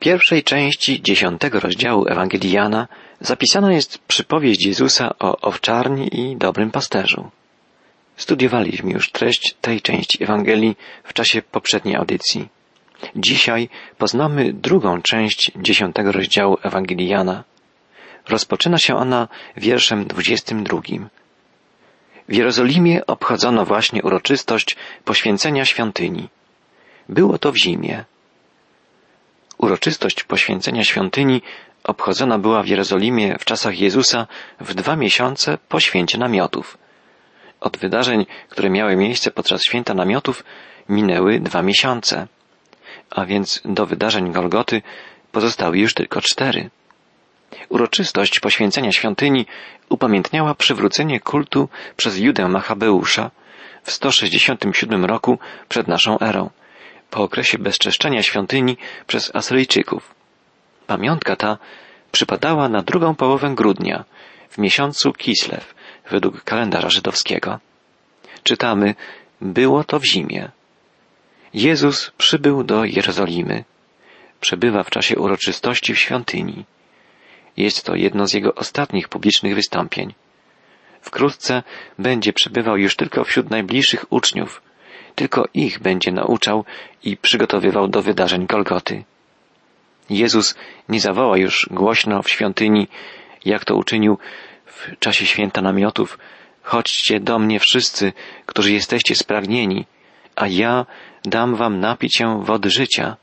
pierwszej części dziesiątego rozdziału Ewangelii Jana zapisana jest przypowieść Jezusa o owczarni i dobrym pasterzu. Studiowaliśmy już treść tej części Ewangelii w czasie poprzedniej audycji. Dzisiaj poznamy drugą część dziesiątego rozdziału Ewangelii Jana. Rozpoczyna się ona wierszem dwudziestym drugim. W Jerozolimie obchodzono właśnie uroczystość poświęcenia świątyni. Było to w zimie. Uroczystość poświęcenia świątyni obchodzona była w Jerozolimie w czasach Jezusa w dwa miesiące po święcie namiotów. Od wydarzeń, które miały miejsce podczas święta namiotów, minęły dwa miesiące, a więc do wydarzeń Golgoty pozostały już tylko cztery. Uroczystość poświęcenia świątyni upamiętniała przywrócenie kultu przez Judę Machabeusza w 167 roku przed naszą erą po okresie bezczeszczenia świątyni przez Asyryjczyków. Pamiątka ta przypadała na drugą połowę grudnia, w miesiącu Kislew, według kalendarza żydowskiego. Czytamy, było to w zimie. Jezus przybył do Jerozolimy. Przebywa w czasie uroczystości w świątyni. Jest to jedno z jego ostatnich publicznych wystąpień. Wkrótce będzie przebywał już tylko wśród najbliższych uczniów, tylko ich będzie nauczał i przygotowywał do wydarzeń Golgoty. Jezus nie zawoła już głośno w świątyni, jak to uczynił w czasie święta namiotów, chodźcie do mnie wszyscy, którzy jesteście spragnieni, a ja dam wam napić się wody życia.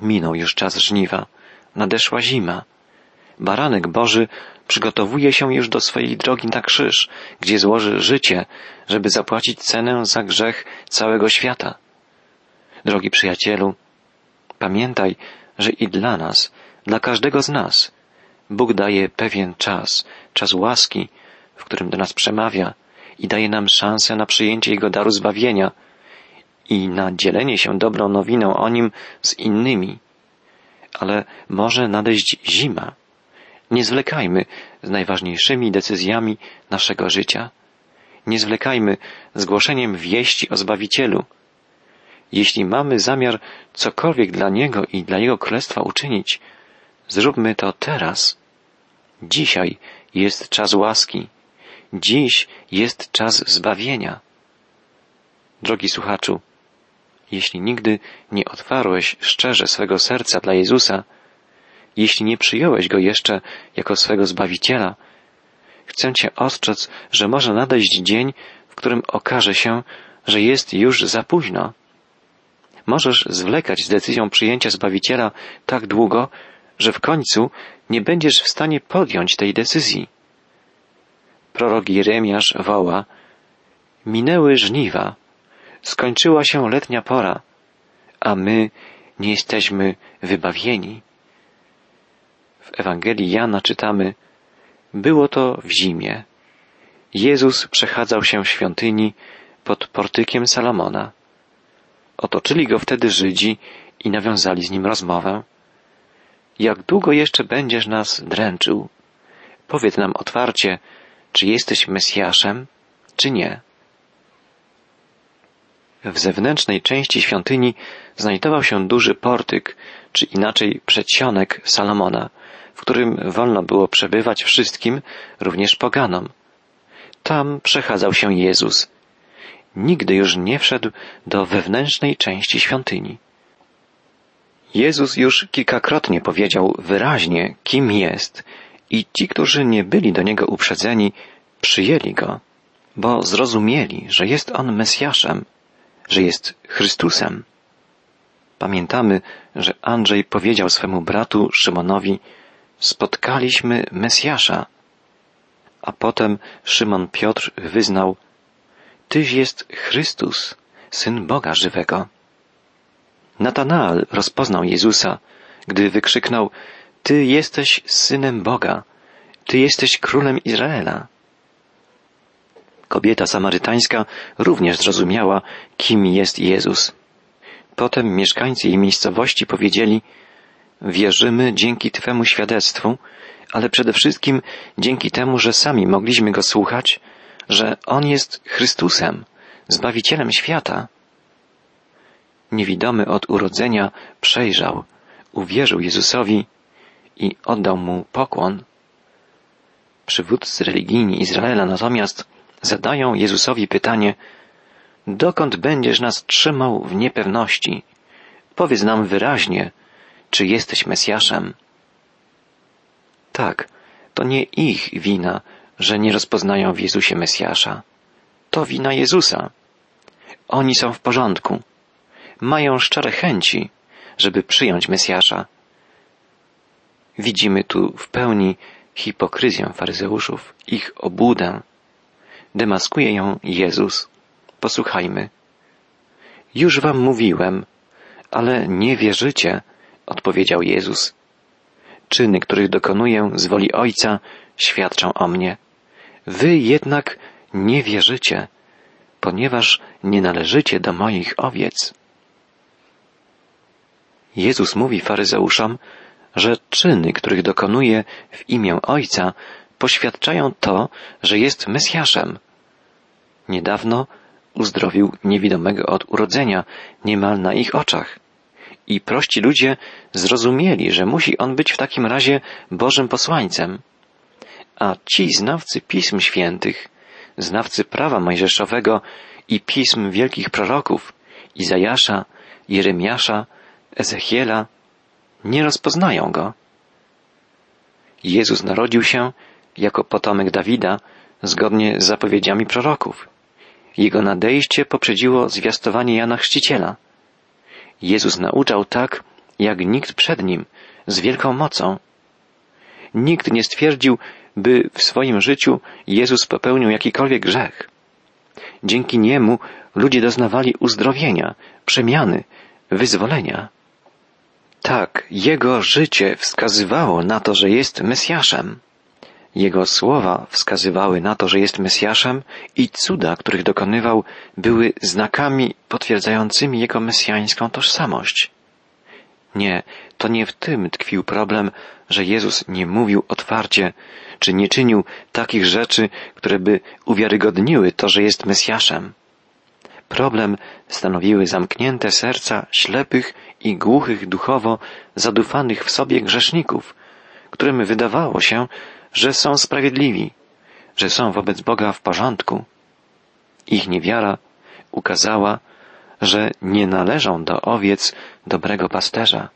Minął już czas żniwa, nadeszła zima. Baranek Boży przygotowuje się już do swojej drogi na krzyż, gdzie złoży życie, żeby zapłacić cenę za grzech całego świata. Drogi przyjacielu, pamiętaj, że i dla nas, dla każdego z nas, Bóg daje pewien czas, czas łaski, w którym do nas przemawia i daje nam szansę na przyjęcie Jego daru zbawienia i na dzielenie się dobrą nowiną o Nim z innymi. Ale może nadejść zima, nie zwlekajmy z najważniejszymi decyzjami naszego życia. Nie zwlekajmy z głoszeniem wieści o Zbawicielu. Jeśli mamy zamiar cokolwiek dla Niego i dla Jego Królestwa uczynić, zróbmy to teraz. Dzisiaj jest czas łaski. Dziś jest czas zbawienia. Drogi słuchaczu, jeśli nigdy nie otwarłeś szczerze swego serca dla Jezusa, jeśli nie przyjąłeś Go jeszcze jako swego Zbawiciela, chcę Cię ostrzec, że może nadejść dzień, w którym okaże się, że jest już za późno. Możesz zwlekać z decyzją przyjęcia Zbawiciela tak długo, że w końcu nie będziesz w stanie podjąć tej decyzji. Prorok Jeremiasz woła, minęły żniwa, skończyła się letnia pora, a my nie jesteśmy wybawieni. W Ewangelii Jana czytamy, było to w zimie. Jezus przechadzał się w świątyni pod portykiem Salomona. Otoczyli go wtedy Żydzi i nawiązali z nim rozmowę. Jak długo jeszcze będziesz nas dręczył? Powiedz nam otwarcie, czy jesteś Mesjaszem, czy nie. W zewnętrznej części świątyni znajdował się duży portyk, czy inaczej przedsionek Salomona, w którym wolno było przebywać wszystkim, również poganom. Tam przechadzał się Jezus. Nigdy już nie wszedł do wewnętrznej części świątyni. Jezus już kilkakrotnie powiedział wyraźnie, kim jest, i ci, którzy nie byli do niego uprzedzeni, przyjęli go, bo zrozumieli, że jest on Mesjaszem, że jest Chrystusem. Pamiętamy, że Andrzej powiedział swemu bratu Szymonowi, spotkaliśmy Mesjasza. A potem Szymon Piotr wyznał, Tyś jest Chrystus, Syn Boga żywego. Natanael rozpoznał Jezusa, gdy wykrzyknął, Ty jesteś Synem Boga, Ty jesteś Królem Izraela. Kobieta samarytańska również zrozumiała, kim jest Jezus. Potem mieszkańcy jej miejscowości powiedzieli, Wierzymy dzięki Twemu świadectwu, ale przede wszystkim dzięki temu, że sami mogliśmy Go słuchać, że On jest Chrystusem, Zbawicielem świata. niewidomy od urodzenia przejrzał, uwierzył Jezusowi i oddał mu pokłon. Przywódcy religijni Izraela natomiast zadają Jezusowi pytanie, dokąd będziesz nas trzymał w niepewności? Powiedz nam wyraźnie, czy jesteś Mesjaszem. Tak, to nie ich wina, że nie rozpoznają w Jezusie Mesjasza. To wina Jezusa. Oni są w porządku. Mają szczere chęci, żeby przyjąć Mesjasza. Widzimy tu w pełni hipokryzję faryzeuszów, ich obłudę. Demaskuje ją Jezus. Posłuchajmy. Już wam mówiłem, ale nie wierzycie, odpowiedział Jezus. Czyny, których dokonuję z woli Ojca, świadczą o mnie. Wy jednak nie wierzycie, ponieważ nie należycie do moich owiec. Jezus mówi faryzeuszom, że czyny, których dokonuje w imię Ojca, poświadczają to, że jest Mesjaszem. Niedawno uzdrowił niewidomego od urodzenia, niemal na ich oczach. I prości ludzie zrozumieli, że musi on być w takim razie Bożym posłańcem. A ci znawcy pism świętych, znawcy prawa mojżeszowego i pism wielkich proroków, Izajasza, Jeremiasza, Ezechiela, nie rozpoznają go. Jezus narodził się jako potomek Dawida zgodnie z zapowiedziami proroków. Jego nadejście poprzedziło zwiastowanie Jana Chrzciciela. Jezus nauczał tak, jak nikt przed nim, z wielką mocą. Nikt nie stwierdził, by w swoim życiu Jezus popełnił jakikolwiek grzech. Dzięki niemu ludzie doznawali uzdrowienia, przemiany, wyzwolenia. Tak, jego życie wskazywało na to, że jest Mesjaszem. Jego słowa wskazywały na to, że jest Mesjaszem i cuda, których dokonywał, były znakami potwierdzającymi jego mesjańską tożsamość. Nie, to nie w tym tkwił problem, że Jezus nie mówił otwarcie, czy nie czynił takich rzeczy, które by uwiarygodniły to, że jest Mesjaszem. Problem stanowiły zamknięte serca ślepych i głuchych duchowo, zadufanych w sobie grzeszników, którym wydawało się, że są sprawiedliwi, że są wobec Boga w porządku. Ich niewiara ukazała, że nie należą do owiec dobrego pasterza.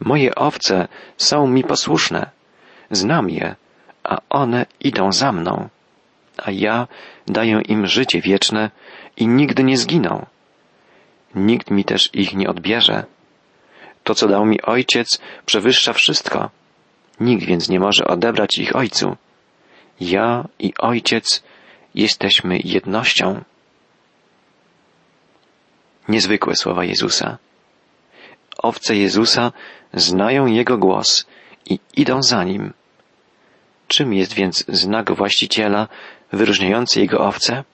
Moje owce są mi posłuszne, znam je, a one idą za mną, a ja daję im życie wieczne i nigdy nie zginą. Nikt mi też ich nie odbierze. To, co dał mi ojciec, przewyższa wszystko. Nikt więc nie może odebrać ich ojcu. Ja i ojciec jesteśmy jednością. Niezwykłe słowa Jezusa. Owce Jezusa znają Jego głos i idą za Nim. Czym jest więc znak właściciela wyróżniający Jego owce?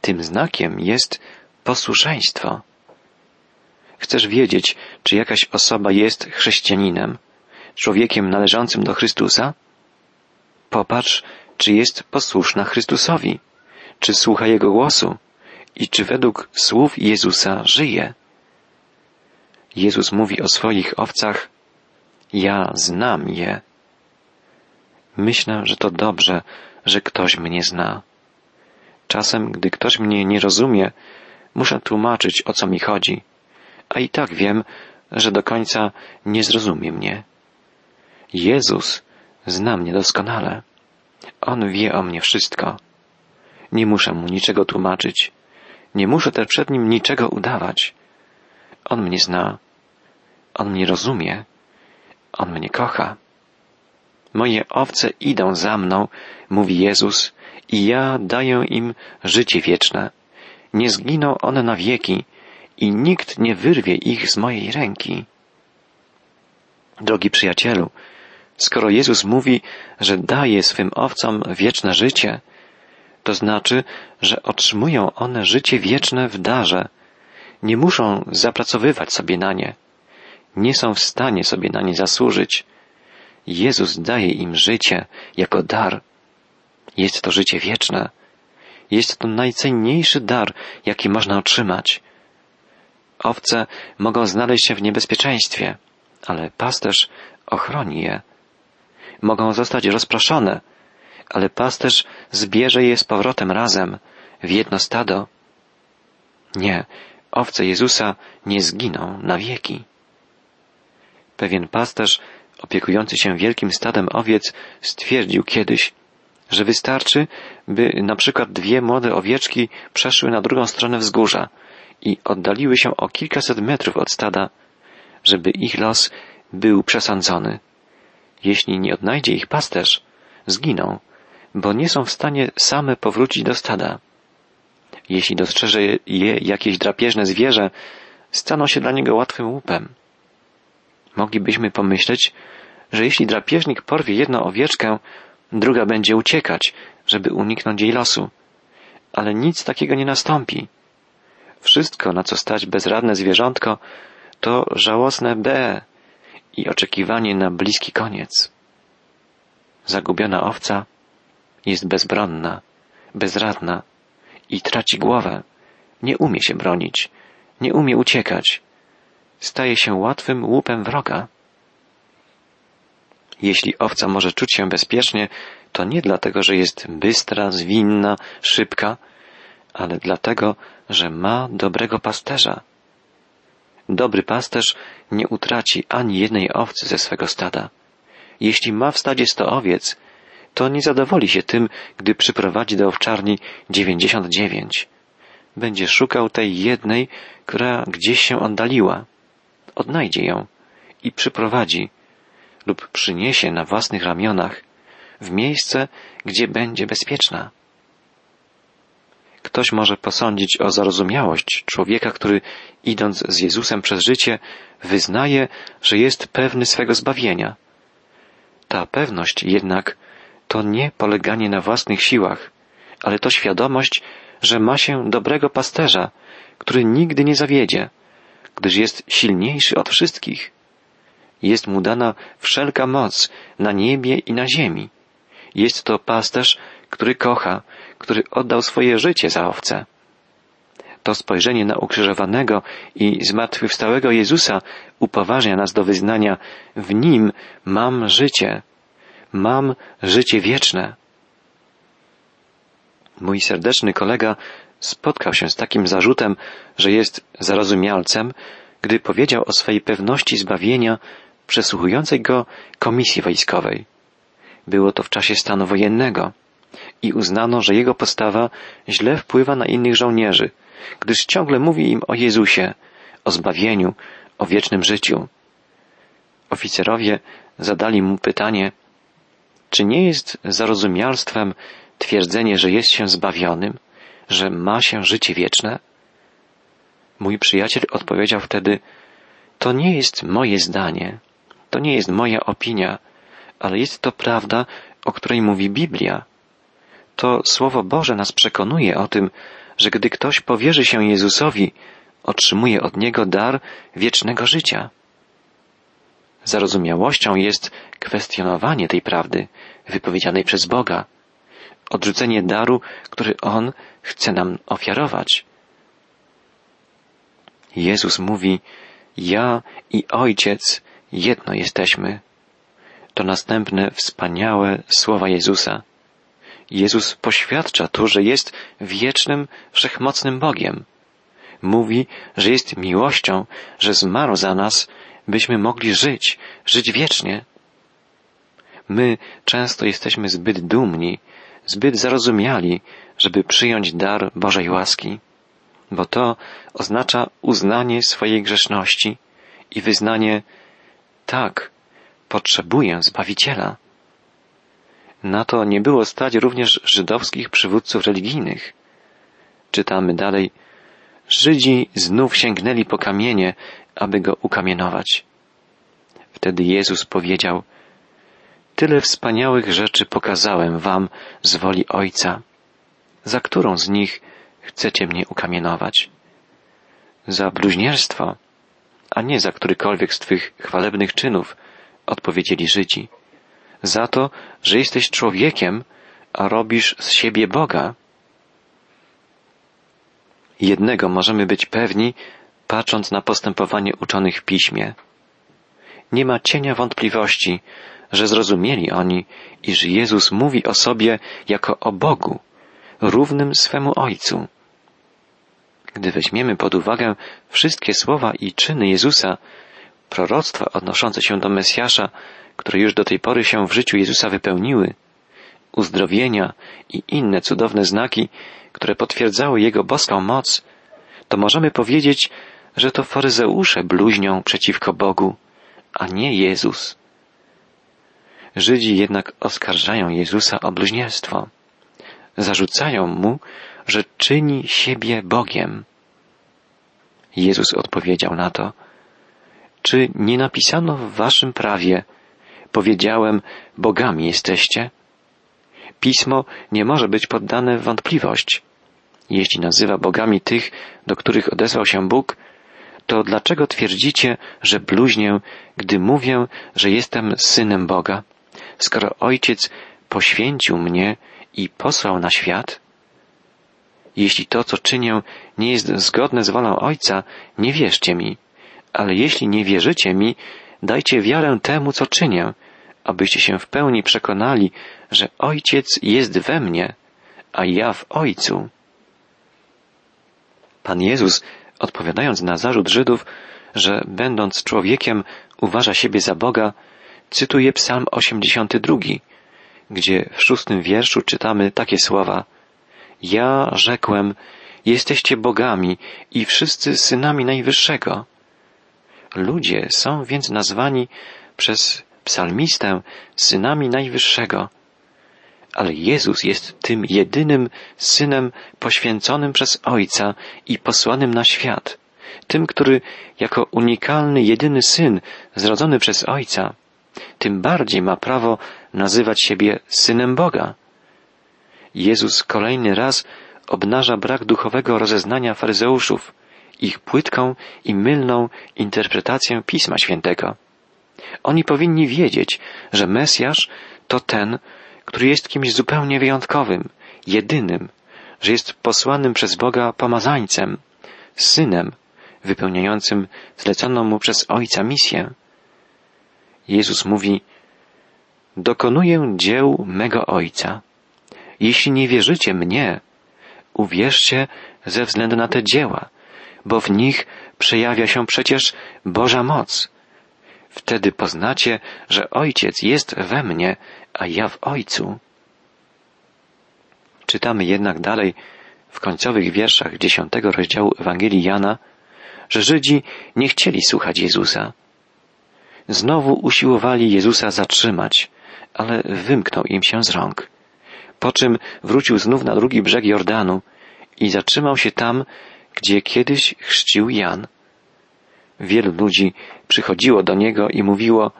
Tym znakiem jest posłuszeństwo. Chcesz wiedzieć, czy jakaś osoba jest chrześcijaninem, człowiekiem należącym do Chrystusa? Popatrz, czy jest posłuszna Chrystusowi, czy słucha Jego głosu i czy według słów Jezusa żyje. Jezus mówi o swoich owcach, ja znam je. Myślę, że to dobrze, że ktoś mnie zna. Czasem, gdy ktoś mnie nie rozumie, muszę tłumaczyć, o co mi chodzi, a i tak wiem, że do końca nie zrozumie mnie. Jezus zna mnie doskonale. On wie o mnie wszystko. Nie muszę mu niczego tłumaczyć. Nie muszę też przed nim niczego udawać. On mnie zna. On mnie rozumie. On mnie kocha. Moje owce idą za mną, mówi Jezus, i ja daję im życie wieczne. Nie zginą one na wieki i nikt nie wyrwie ich z mojej ręki. Drogi przyjacielu, skoro Jezus mówi, że daje swym owcom wieczne życie, to znaczy, że otrzymują one życie wieczne w darze. Nie muszą zapracowywać sobie na nie. Nie są w stanie sobie na nie zasłużyć. Jezus daje im życie jako dar. Jest to życie wieczne. Jest to najcenniejszy dar, jaki można otrzymać. Owce mogą znaleźć się w niebezpieczeństwie, ale pasterz ochroni je. Mogą zostać rozproszone, ale pasterz zbierze je z powrotem razem w jedno stado. Nie, owce Jezusa nie zginą na wieki. Pewien pasterz opiekujący się wielkim stadem owiec stwierdził kiedyś, że wystarczy, by na przykład dwie młode owieczki przeszły na drugą stronę wzgórza i oddaliły się o kilkaset metrów od stada, żeby ich los był przesądzony. Jeśli nie odnajdzie ich pasterz, zginą, bo nie są w stanie same powrócić do stada. Jeśli dostrzeże je jakieś drapieżne zwierzę, staną się dla niego łatwym łupem. Moglibyśmy pomyśleć, że jeśli drapieżnik porwie jedną owieczkę, druga będzie uciekać, żeby uniknąć jej losu. Ale nic takiego nie nastąpi. Wszystko, na co stać bezradne zwierzątko, to żałosne B i oczekiwanie na bliski koniec. Zagubiona owca jest bezbronna, bezradna i traci głowę. Nie umie się bronić, nie umie uciekać. Staje się łatwym łupem wroga. Jeśli owca może czuć się bezpiecznie, to nie dlatego, że jest bystra, zwinna, szybka, ale dlatego, że ma dobrego pasterza. Dobry pasterz nie utraci ani jednej owcy ze swego stada. Jeśli ma w stadzie sto owiec, to nie zadowoli się tym, gdy przyprowadzi do owczarni dziewięćdziesiąt dziewięć. Będzie szukał tej jednej, która gdzieś się oddaliła. Odnajdzie ją i przyprowadzi lub przyniesie na własnych ramionach w miejsce, gdzie będzie bezpieczna. Ktoś może posądzić o zarozumiałość człowieka, który idąc z Jezusem przez życie wyznaje, że jest pewny swego zbawienia. Ta pewność jednak to nie poleganie na własnych siłach, ale to świadomość, że ma się dobrego pasterza, który nigdy nie zawiedzie, gdyż jest silniejszy od wszystkich. Jest mu dana wszelka moc na niebie i na ziemi. Jest to pasterz, który kocha, który oddał swoje życie za owce. To spojrzenie na ukrzyżowanego i zmartwychwstałego Jezusa upoważnia nas do wyznania w Nim mam życie, mam życie wieczne. Mój serdeczny kolega spotkał się z takim zarzutem, że jest zarozumialcem, gdy powiedział o swej pewności zbawienia przesłuchującej go komisji wojskowej. Było to w czasie stanu wojennego i uznano, że jego postawa źle wpływa na innych żołnierzy, gdyż ciągle mówi im o Jezusie, o zbawieniu, o wiecznym życiu. Oficerowie zadali mu pytanie, czy nie jest zarozumialstwem twierdzenie, że jest się zbawionym, że ma się życie wieczne? Mój przyjaciel odpowiedział wtedy, to nie jest moje zdanie, to nie jest moja opinia, ale jest to prawda, o której mówi Biblia. To Słowo Boże nas przekonuje o tym, że gdy ktoś powierzy się Jezusowi, otrzymuje od Niego dar wiecznego życia. Zarozumiałością jest kwestionowanie tej prawdy wypowiedzianej przez Boga, odrzucenie daru, który On chce nam ofiarować. Jezus mówi, ja i Ojciec jedno jesteśmy. To następne wspaniałe słowa Jezusa. Jezus poświadcza tu, że jest wiecznym, wszechmocnym Bogiem. Mówi, że jest miłością, że zmarł za nas, byśmy mogli żyć, żyć wiecznie. My często jesteśmy zbyt dumni, zbyt zarozumiali, żeby przyjąć dar Bożej łaski, bo to oznacza uznanie swojej grzeszności i wyznanie tak, potrzebuję Zbawiciela. Na to nie było stać również żydowskich przywódców religijnych. Czytamy dalej, Żydzi znów sięgnęli po kamienie, aby go ukamienować. Wtedy Jezus powiedział, Tyle wspaniałych rzeczy pokazałem wam z woli Ojca. Za którą z nich chcecie mnie ukamienować? Za bluźnierstwo, a nie za którykolwiek z twych chwalebnych czynów, odpowiedzieli Żydzi. Za to, że jesteś człowiekiem, a robisz z siebie Boga. Jednego możemy być pewni, patrząc na postępowanie uczonych w piśmie. Nie ma cienia wątpliwości, że zrozumieli oni, iż Jezus mówi o sobie jako o Bogu, równym swemu Ojcu. Gdy weźmiemy pod uwagę wszystkie słowa i czyny Jezusa, proroctwa odnoszące się do Mesjasza, które już do tej pory się w życiu Jezusa wypełniły, uzdrowienia i inne cudowne znaki, które potwierdzały Jego boską moc, to możemy powiedzieć, że to faryzeusze bluźnią przeciwko Bogu, a nie Jezus. Żydzi jednak oskarżają Jezusa o bluźnierstwo. Zarzucają mu, że czyni siebie Bogiem. Jezus odpowiedział na to, czy nie napisano w waszym prawie, powiedziałem, bogami jesteście? Pismo nie może być poddane w wątpliwość. Jeśli nazywa bogami tych, do których odesłał się Bóg, to dlaczego twierdzicie, że bluźnię, gdy mówię, że jestem synem Boga, skoro Ojciec poświęcił mnie i posłał na świat? Jeśli to, co czynię, nie jest zgodne z wolą Ojca, nie wierzcie mi, ale jeśli nie wierzycie mi, dajcie wiarę temu, co czynię, abyście się w pełni przekonali, że Ojciec jest we mnie, a ja w Ojcu. Pan Jezus, odpowiadając na zarzut Żydów, że będąc człowiekiem uważa siebie za Boga, cytuje Psalm 82, gdzie w szóstym wierszu czytamy takie słowa Ja rzekłem, jesteście bogami i wszyscy synami Najwyższego. Ludzie są więc nazwani przez psalmistę synami Najwyższego. Ale Jezus jest tym jedynym synem poświęconym przez Ojca i posłanym na świat, tym, który jako unikalny, jedyny syn zrodzony przez Ojca, tym bardziej ma prawo nazywać siebie synem Boga. Jezus kolejny raz obnaża brak duchowego rozeznania faryzeuszów, ich płytką i mylną interpretację Pisma Świętego. Oni powinni wiedzieć, że Mesjasz to ten, który jest kimś zupełnie wyjątkowym, jedynym, że jest posłanym przez Boga pomazańcem, synem, wypełniającym zleconą mu przez Ojca misję. Jezus mówi, dokonuję dzieł mego Ojca. Jeśli nie wierzycie mnie, uwierzcie ze względu na te dzieła, bo w nich przejawia się przecież Boża moc. Wtedy poznacie, że Ojciec jest we mnie, a ja w Ojcu. Czytamy jednak dalej w końcowych wierszach dziesiątego rozdziału Ewangelii Jana, że Żydzi nie chcieli słuchać Jezusa. Znowu usiłowali Jezusa zatrzymać, ale wymknął im się z rąk. Po czym wrócił znów na drugi brzeg Jordanu i zatrzymał się tam, gdzie kiedyś chrzcił Jan. Wielu ludzi przychodziło do niego i mówiło,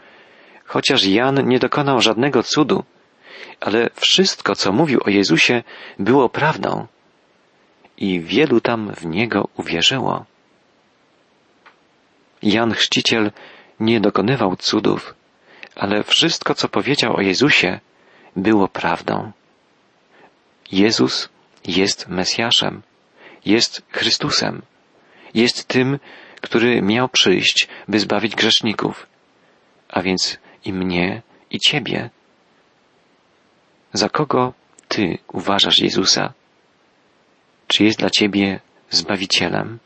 chociaż Jan nie dokonał żadnego cudu, ale wszystko, co mówił o Jezusie, było prawdą. I wielu tam w niego uwierzyło. Jan Chrzciciel nie dokonywał cudów, ale wszystko, co powiedział o Jezusie, było prawdą. Jezus jest Mesjaszem, jest Chrystusem, jest tym, który miał przyjść, by zbawić grzeszników, a więc i mnie, i Ciebie. Za kogo Ty uważasz Jezusa? Czy jest dla Ciebie Zbawicielem,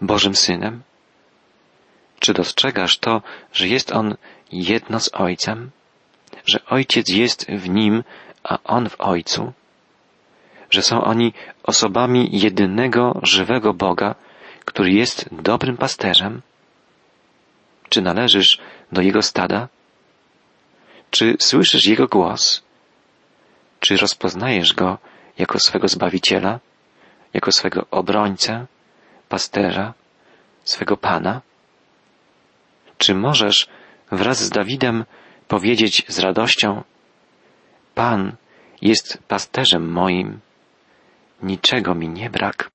Bożym Synem? Czy dostrzegasz to, że jest On jedno z Ojcem? Że Ojciec jest w Nim, a On w Ojcu? Że są oni osobami jedynego żywego Boga, który jest dobrym pasterzem? Czy należysz do Jego stada? Czy słyszysz Jego głos? Czy rozpoznajesz Go jako swego Zbawiciela, jako swego obrońcę, pasterza, swego Pana? Czy możesz wraz z Dawidem powiedzieć z radością, Pan jest pasterzem moim, niczego mi nie brak?